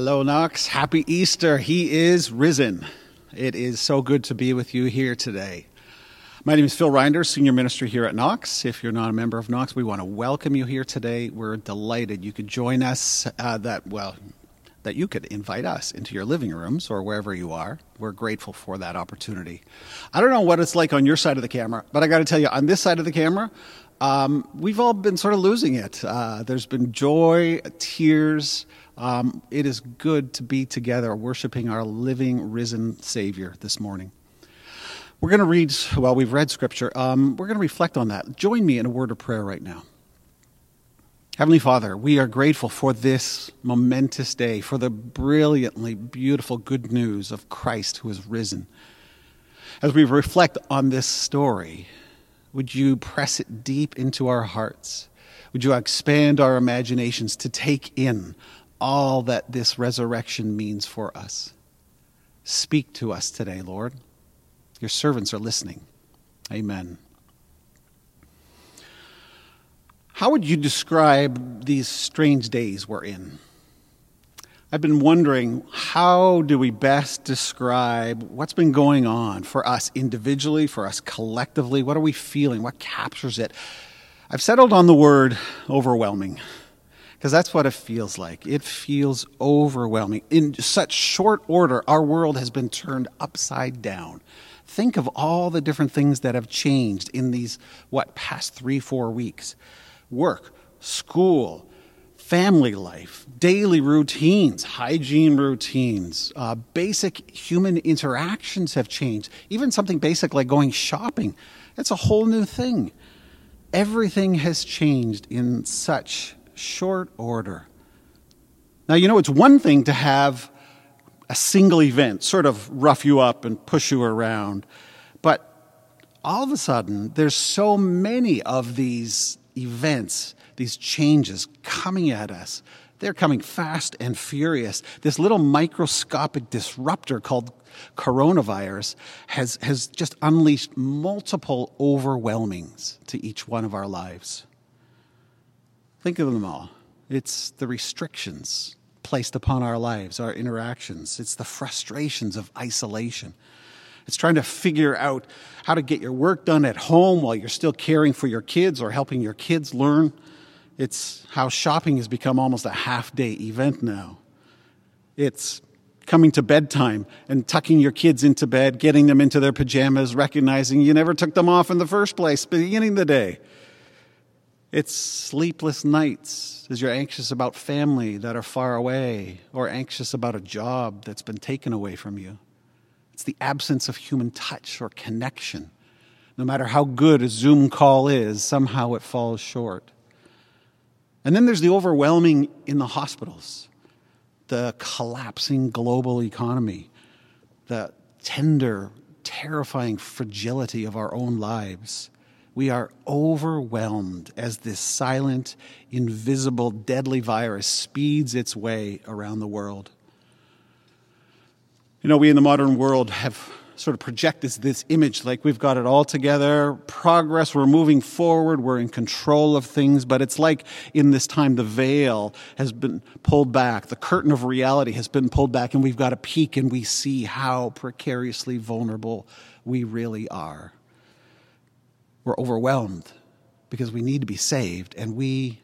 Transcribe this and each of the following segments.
Hello, Knox. Happy Easter. He is risen. It is so good to be with you here today. My name is Phil Reinders, Senior Minister here at Knox. If you're not a member of Knox, we want to welcome you here today. We're delighted you could join us. Uh, that well, that you could invite us into your living rooms or wherever you are. We're grateful for that opportunity. I don't know what it's like on your side of the camera, but I got to tell you, on this side of the camera, um, we've all been sort of losing it. Uh, there's been joy, tears. Um, it is good to be together worshiping our living, risen Savior this morning. We're going to read, well, we've read Scripture. Um, we're going to reflect on that. Join me in a word of prayer right now. Heavenly Father, we are grateful for this momentous day, for the brilliantly beautiful good news of Christ who has risen. As we reflect on this story, would you press it deep into our hearts? Would you expand our imaginations to take in all that this resurrection means for us? Speak to us today, Lord. Your servants are listening. Amen. How would you describe these strange days we're in? I've been wondering how do we best describe what's been going on for us individually, for us collectively? What are we feeling? What captures it? I've settled on the word overwhelming because that's what it feels like. It feels overwhelming. In such short order, our world has been turned upside down. Think of all the different things that have changed in these, what, past three, four weeks work, school, family life, daily routines, hygiene routines, uh, basic human interactions have changed. Even something basic like going shopping, it's a whole new thing. Everything has changed in such short order. Now, you know, it's one thing to have a single event sort of rough you up and push you around, but all of a sudden, there's so many of these events, these changes coming at us. They're coming fast and furious. This little microscopic disruptor called coronavirus has, has just unleashed multiple overwhelmings to each one of our lives. Think of them all. It's the restrictions placed upon our lives, our interactions, it's the frustrations of isolation. It's trying to figure out how to get your work done at home while you're still caring for your kids or helping your kids learn. It's how shopping has become almost a half day event now. It's coming to bedtime and tucking your kids into bed, getting them into their pajamas, recognizing you never took them off in the first place, beginning the day. It's sleepless nights as you're anxious about family that are far away or anxious about a job that's been taken away from you. It's the absence of human touch or connection. No matter how good a Zoom call is, somehow it falls short. And then there's the overwhelming in the hospitals, the collapsing global economy, the tender, terrifying fragility of our own lives. We are overwhelmed as this silent, invisible, deadly virus speeds its way around the world. You know, we in the modern world have sort of projected this image like we've got it all together, progress, we're moving forward, we're in control of things, but it's like in this time the veil has been pulled back, the curtain of reality has been pulled back, and we've got a peek and we see how precariously vulnerable we really are. We're overwhelmed because we need to be saved, and we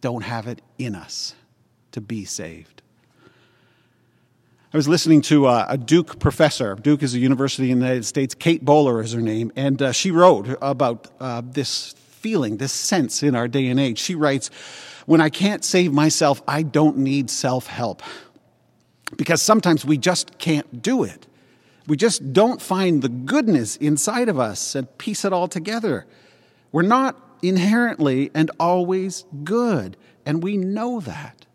don't have it in us to be saved. I was listening to uh, a Duke professor. Duke is a university in the United States. Kate Bowler is her name. And uh, she wrote about uh, this feeling, this sense in our day and age. She writes, When I can't save myself, I don't need self help. Because sometimes we just can't do it. We just don't find the goodness inside of us and piece it all together. We're not inherently and always good, and we know that.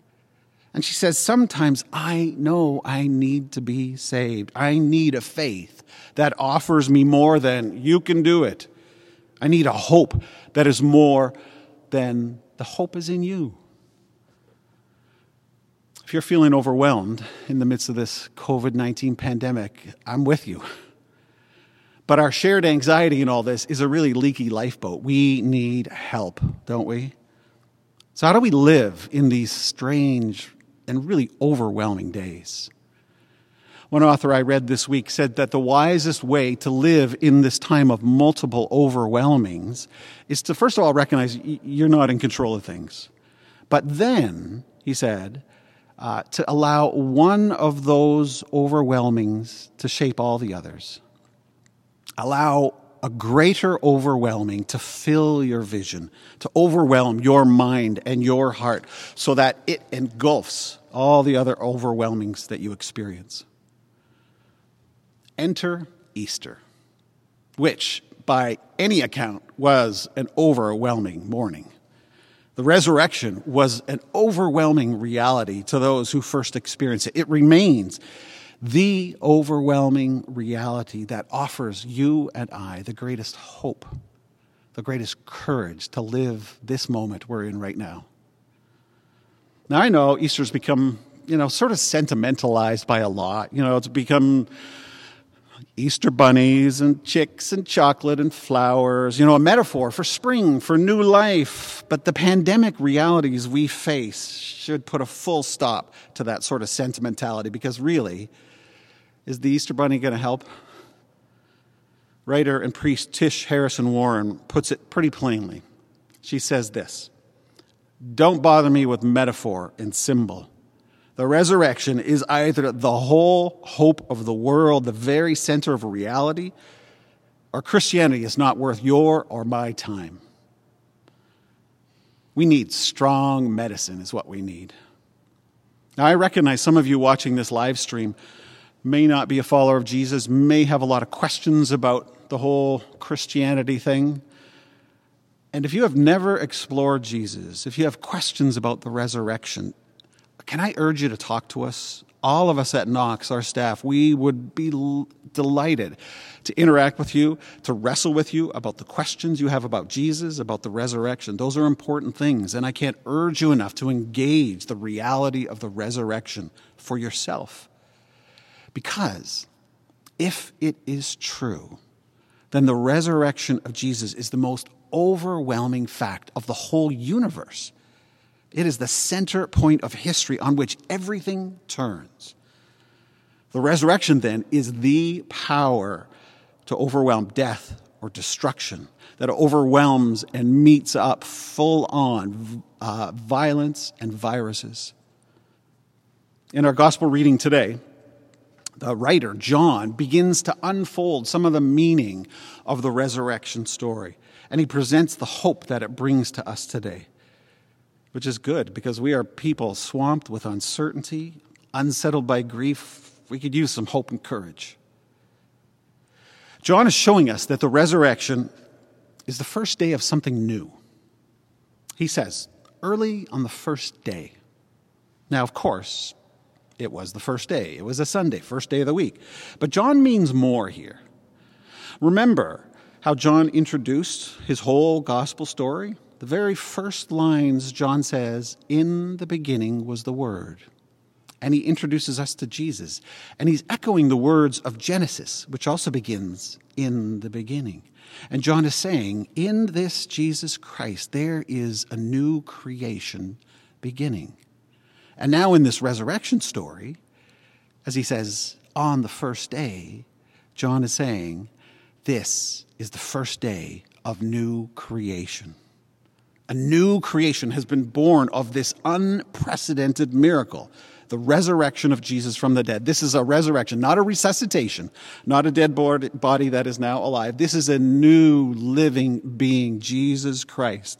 And she says, Sometimes I know I need to be saved. I need a faith that offers me more than you can do it. I need a hope that is more than the hope is in you. If you're feeling overwhelmed in the midst of this COVID 19 pandemic, I'm with you. But our shared anxiety in all this is a really leaky lifeboat. We need help, don't we? So, how do we live in these strange and really overwhelming days. One author I read this week said that the wisest way to live in this time of multiple overwhelmings is to, first of all, recognize you're not in control of things. But then, he said, uh, to allow one of those overwhelmings to shape all the others. Allow a greater overwhelming to fill your vision, to overwhelm your mind and your heart so that it engulfs all the other overwhelmings that you experience. Enter Easter, which, by any account, was an overwhelming morning. The resurrection was an overwhelming reality to those who first experienced it. It remains the overwhelming reality that offers you and I the greatest hope, the greatest courage to live this moment we're in right now. Now, I know Easter's become, you know, sort of sentimentalized by a lot. You know, it's become Easter bunnies and chicks and chocolate and flowers, you know, a metaphor for spring, for new life. But the pandemic realities we face should put a full stop to that sort of sentimentality because really, is the Easter Bunny going to help? Writer and priest Tish Harrison Warren puts it pretty plainly. She says this Don't bother me with metaphor and symbol. The resurrection is either the whole hope of the world, the very center of reality, or Christianity is not worth your or my time. We need strong medicine, is what we need. Now, I recognize some of you watching this live stream may not be a follower of Jesus, may have a lot of questions about the whole Christianity thing. And if you have never explored Jesus, if you have questions about the resurrection, can I urge you to talk to us? All of us at Knox, our staff, we would be l- delighted to interact with you, to wrestle with you about the questions you have about Jesus, about the resurrection. Those are important things, and I can't urge you enough to engage the reality of the resurrection for yourself. Because if it is true, then the resurrection of Jesus is the most overwhelming fact of the whole universe. It is the center point of history on which everything turns. The resurrection, then, is the power to overwhelm death or destruction that overwhelms and meets up full on uh, violence and viruses. In our gospel reading today, the writer, John, begins to unfold some of the meaning of the resurrection story, and he presents the hope that it brings to us today, which is good because we are people swamped with uncertainty, unsettled by grief. We could use some hope and courage. John is showing us that the resurrection is the first day of something new. He says, early on the first day. Now, of course, it was the first day. It was a Sunday, first day of the week. But John means more here. Remember how John introduced his whole gospel story? The very first lines John says, In the beginning was the Word. And he introduces us to Jesus. And he's echoing the words of Genesis, which also begins, In the beginning. And John is saying, In this Jesus Christ, there is a new creation beginning. And now, in this resurrection story, as he says, on the first day, John is saying, This is the first day of new creation. A new creation has been born of this unprecedented miracle, the resurrection of Jesus from the dead. This is a resurrection, not a resuscitation, not a dead body that is now alive. This is a new living being, Jesus Christ.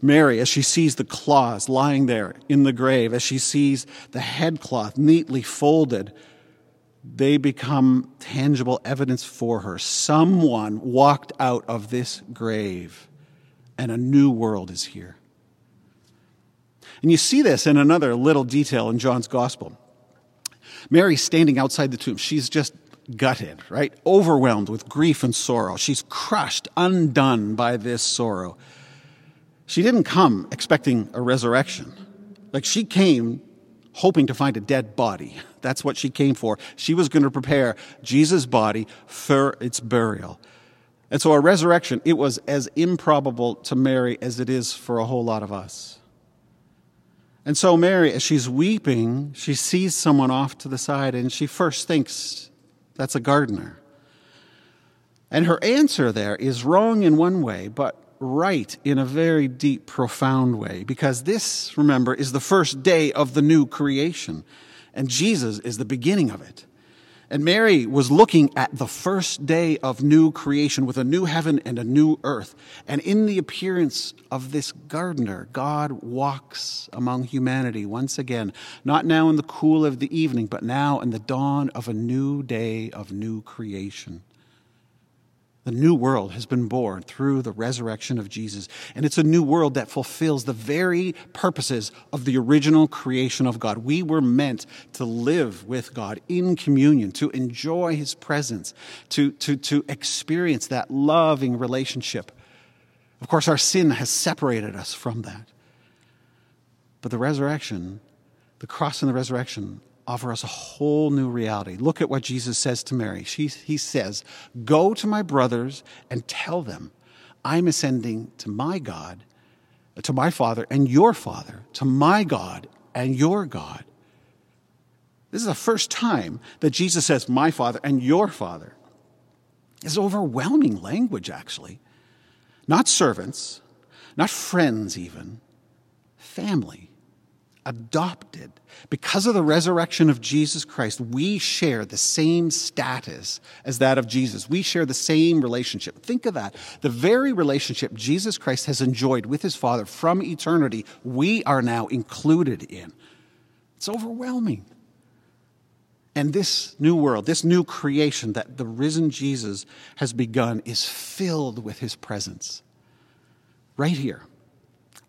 Mary, as she sees the claws lying there in the grave, as she sees the headcloth neatly folded, they become tangible evidence for her. Someone walked out of this grave, and a new world is here. And you see this in another little detail in John's gospel. Mary's standing outside the tomb. She's just gutted, right? Overwhelmed with grief and sorrow. She's crushed, undone by this sorrow. She didn't come expecting a resurrection. Like she came hoping to find a dead body. That's what she came for. She was going to prepare Jesus' body for its burial. And so a resurrection, it was as improbable to Mary as it is for a whole lot of us. And so, Mary, as she's weeping, she sees someone off to the side and she first thinks that's a gardener. And her answer there is wrong in one way, but right in a very deep, profound way, because this, remember, is the first day of the new creation, and Jesus is the beginning of it. And Mary was looking at the first day of new creation with a new heaven and a new earth. And in the appearance of this gardener, God walks among humanity once again, not now in the cool of the evening, but now in the dawn of a new day of new creation. The new world has been born through the resurrection of Jesus. And it's a new world that fulfills the very purposes of the original creation of God. We were meant to live with God in communion, to enjoy his presence, to, to, to experience that loving relationship. Of course, our sin has separated us from that. But the resurrection, the cross and the resurrection, offer us a whole new reality. Look at what Jesus says to Mary. She, he says, Go to my brothers and tell them, I'm ascending to my God, to my Father and your Father, to my God and your God. This is the first time that Jesus says, My Father and your Father. It's overwhelming language, actually. Not servants, not friends, even, family adopted. Because of the resurrection of Jesus Christ, we share the same status as that of Jesus. We share the same relationship. Think of that. The very relationship Jesus Christ has enjoyed with his Father from eternity, we are now included in. It's overwhelming. And this new world, this new creation that the risen Jesus has begun, is filled with his presence. Right here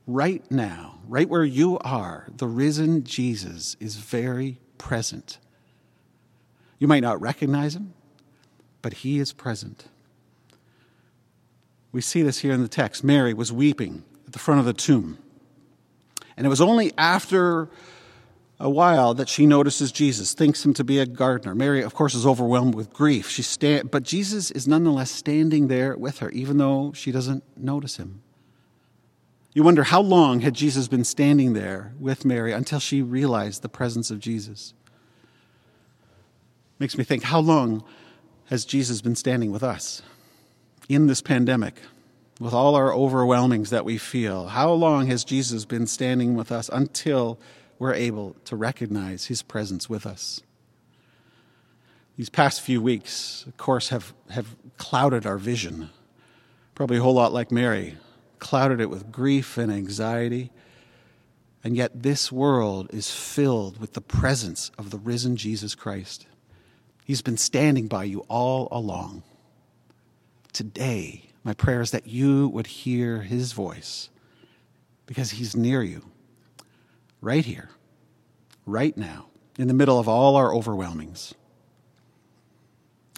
right now, right where you are, the risen Jesus is very present. You might not recognize him, but he is present. We see this here in the text. Mary was weeping at the front of the tomb. And it was only after a while that she notices Jesus, thinks him to be a gardener. Mary, of course, is overwhelmed with grief. She sta- but Jesus is nonetheless standing there with her, even though she doesn't notice him. You wonder how long had Jesus been standing there with Mary until she realized the presence of Jesus? Makes me think how long has Jesus been standing with us in this pandemic? With all our overwhelmings that we feel, how long has Jesus been standing with us until we're able to recognize his presence with us? These past few weeks, of course, have, have clouded our vision. Probably a whole lot like Mary, clouded it with grief and anxiety. And yet, this world is filled with the presence of the risen Jesus Christ. He's been standing by you all along. Today, my prayer is that you would hear his voice because he's near you, right here, right now, in the middle of all our overwhelmings.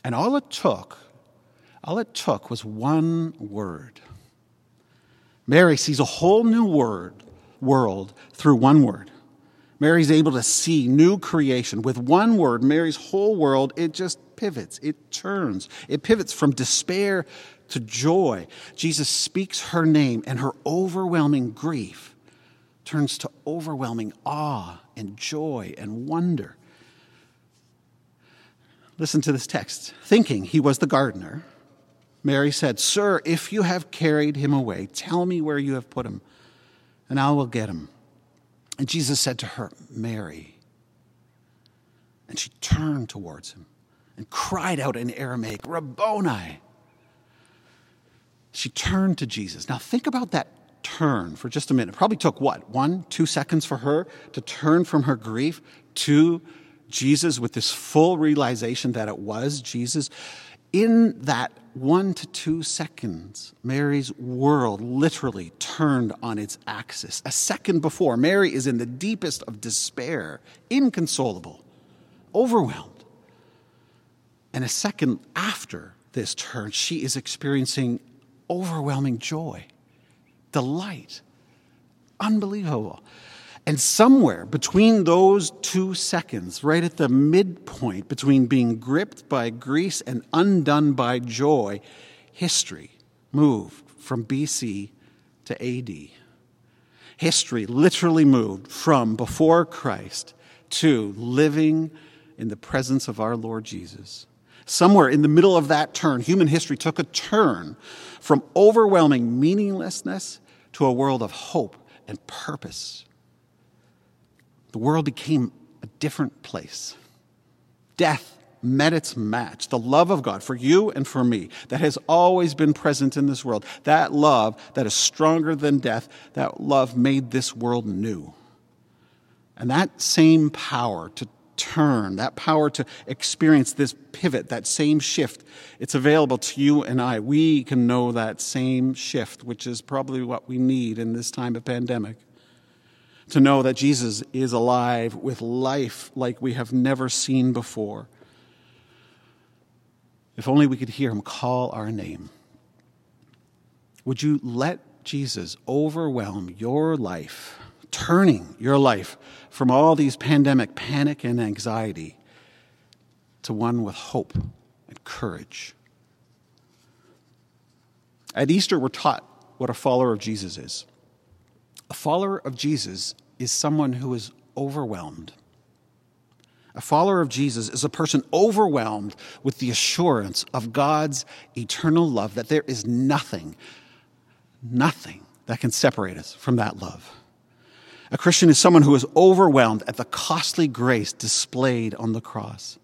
And all it took, all it took was one word Mary sees a whole new word, world through one word. Mary's able to see new creation. With one word, Mary's whole world, it just pivots, it turns. It pivots from despair to joy. Jesus speaks her name, and her overwhelming grief turns to overwhelming awe and joy and wonder. Listen to this text. Thinking he was the gardener, Mary said, Sir, if you have carried him away, tell me where you have put him, and I will get him. And Jesus said to her, Mary. And she turned towards him and cried out in Aramaic, Rabboni. She turned to Jesus. Now think about that turn for just a minute. It probably took what, one, two seconds for her to turn from her grief to Jesus with this full realization that it was Jesus. In that one to two seconds, Mary's world literally turned on its axis. A second before, Mary is in the deepest of despair, inconsolable, overwhelmed. And a second after this turn, she is experiencing overwhelming joy, delight, unbelievable. And somewhere between those two seconds, right at the midpoint between being gripped by grief and undone by joy, history moved from BC to AD. history literally moved from before Christ to living in the presence of our Lord Jesus. Somewhere in the middle of that turn, human history took a turn from overwhelming meaninglessness to a world of hope and purpose. The world became a different place. Death met its match. The love of God for you and for me that has always been present in this world, that love that is stronger than death, that love made this world new. And that same power to turn, that power to experience this pivot, that same shift, it's available to you and I. We can know that same shift, which is probably what we need in this time of pandemic. To know that Jesus is alive with life like we have never seen before if only we could hear him call our name. Would you let Jesus overwhelm your life, turning your life from all these pandemic panic and anxiety to one with hope and courage? At Easter, we're taught what a follower of Jesus is. A follower of Jesus is someone who is overwhelmed a follower of Jesus is a person overwhelmed with the assurance of God's eternal love, that there is nothing, nothing that can separate us from that love. A Christian is someone who is overwhelmed at the costly grace displayed on the cross.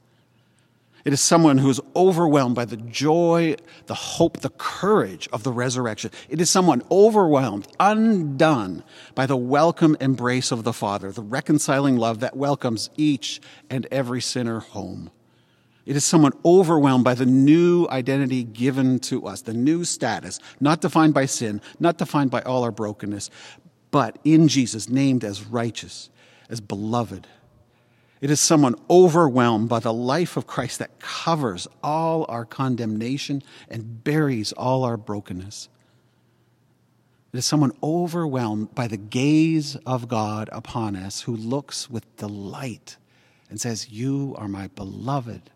It is someone who is overwhelmed by the joy, the hope, the courage of the resurrection. It is someone overwhelmed, undone by the welcome embrace of the Father, the reconciling love that welcomes each and every sinner home. It is someone overwhelmed by the new identity given to us, the new status, not defined by sin, not defined by all our brokenness, but in Jesus, named as righteous, as beloved, it is someone overwhelmed by the life of Christ that covers all our condemnation and buries all our brokenness. It is someone overwhelmed by the gaze of God upon us who looks with delight and says, You are my beloved.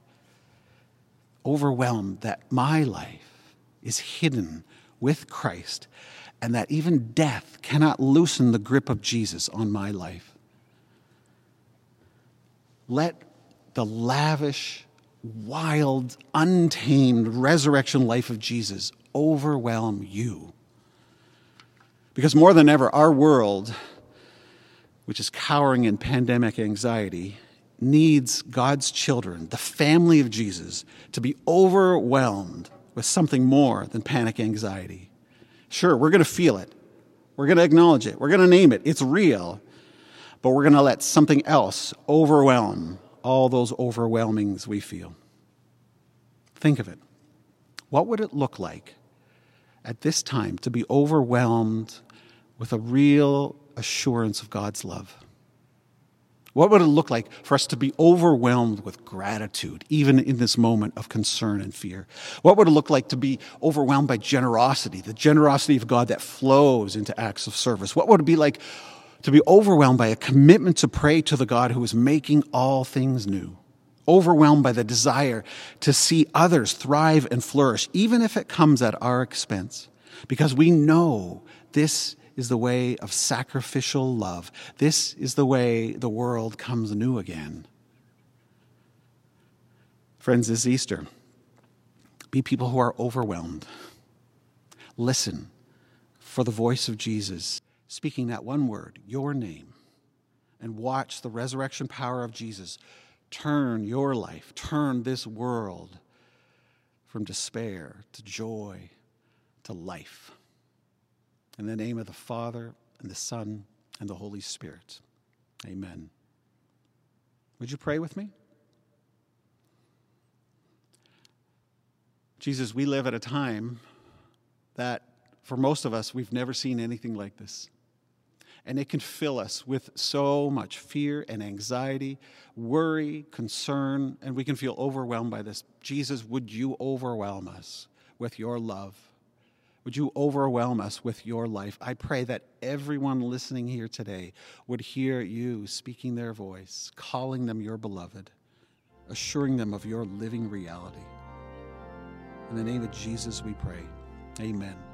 Overwhelmed that my life is hidden with Christ and that even death cannot loosen the grip of Jesus on my life. Let the lavish, wild, untamed resurrection life of Jesus overwhelm you. Because more than ever, our world, which is cowering in pandemic anxiety, needs God's children, the family of Jesus, to be overwhelmed with something more than panic anxiety. Sure, we're going to feel it. We're going to acknowledge it. We're going to name it. It's real but we're going to let something else overwhelm all those overwhelmings we feel. Think of it. What would it look like at this time to be overwhelmed with a real assurance of God's love? What would it look like for us to be overwhelmed with gratitude, even in this moment of concern and fear? What would it look like to be overwhelmed by generosity, the generosity of God that flows into acts of service? What would it be like to be overwhelmed by a commitment to pray to the God who is making all things new, overwhelmed by the desire to see others thrive and flourish, even if it comes at our expense, because we know this is the way of sacrificial love. This is the way the world comes new again. Friends, this Easter, be people who are overwhelmed. Listen for the voice of Jesus speaking that one word, your name, and watch the resurrection power of Jesus turn your life, turn this world from despair to joy to life. In the name of the Father, and the Son, and the Holy Spirit. Amen. Would you pray with me? Jesus, we live at a time that for most of us, we've never seen anything like this and it can fill us with so much fear and anxiety, worry, concern, and we can feel overwhelmed by this. Jesus, would you overwhelm us with your love? Would you overwhelm us with your life? I pray that everyone listening here today would hear you speaking their voice, calling them your beloved, assuring them of your living reality. In the name of Jesus, we pray. Amen.